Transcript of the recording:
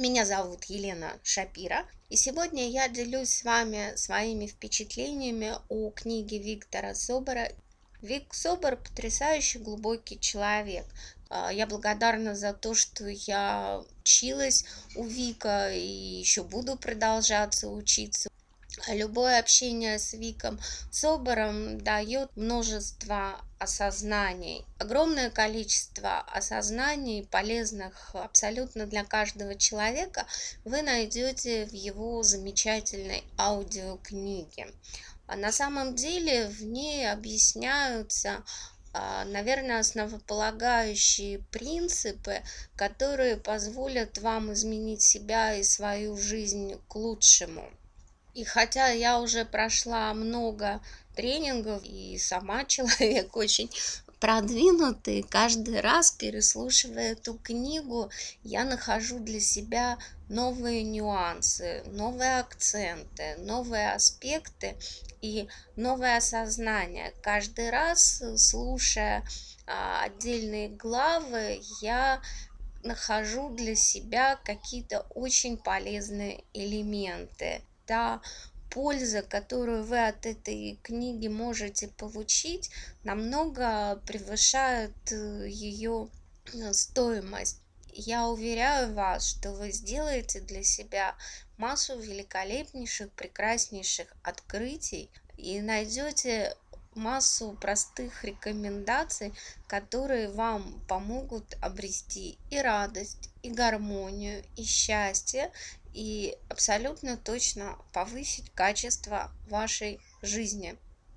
Меня зовут Елена Шапира, и сегодня я делюсь с вами своими впечатлениями о книге Виктора Собора. Вик Собор – потрясающий глубокий человек. А, я благодарна за то, что я училась у Вика и еще буду продолжаться учиться. Любое общение с Виком Собором дает множество осознаний, огромное количество осознаний, полезных абсолютно для каждого человека, вы найдете в его замечательной аудиокниге. А на самом деле в ней объясняются а, наверное, основополагающие принципы, которые позволят вам изменить себя и свою жизнь к лучшему. И хотя я уже прошла много тренингов и сама человек очень продвинутый, каждый раз переслушивая эту книгу, я нахожу для себя новые нюансы, новые акценты, новые аспекты и новое осознание. Каждый раз, слушая а, отдельные главы, я нахожу для себя какие-то очень полезные элементы та польза, которую вы от этой книги можете получить, намного превышает э, ее э, стоимость. Я уверяю вас, что вы сделаете для себя массу великолепнейших, прекраснейших открытий и найдете массу простых рекомендаций, которые вам помогут обрести и радость, и гармонию, и счастье, и абсолютно точно повысить качество вашей жизни.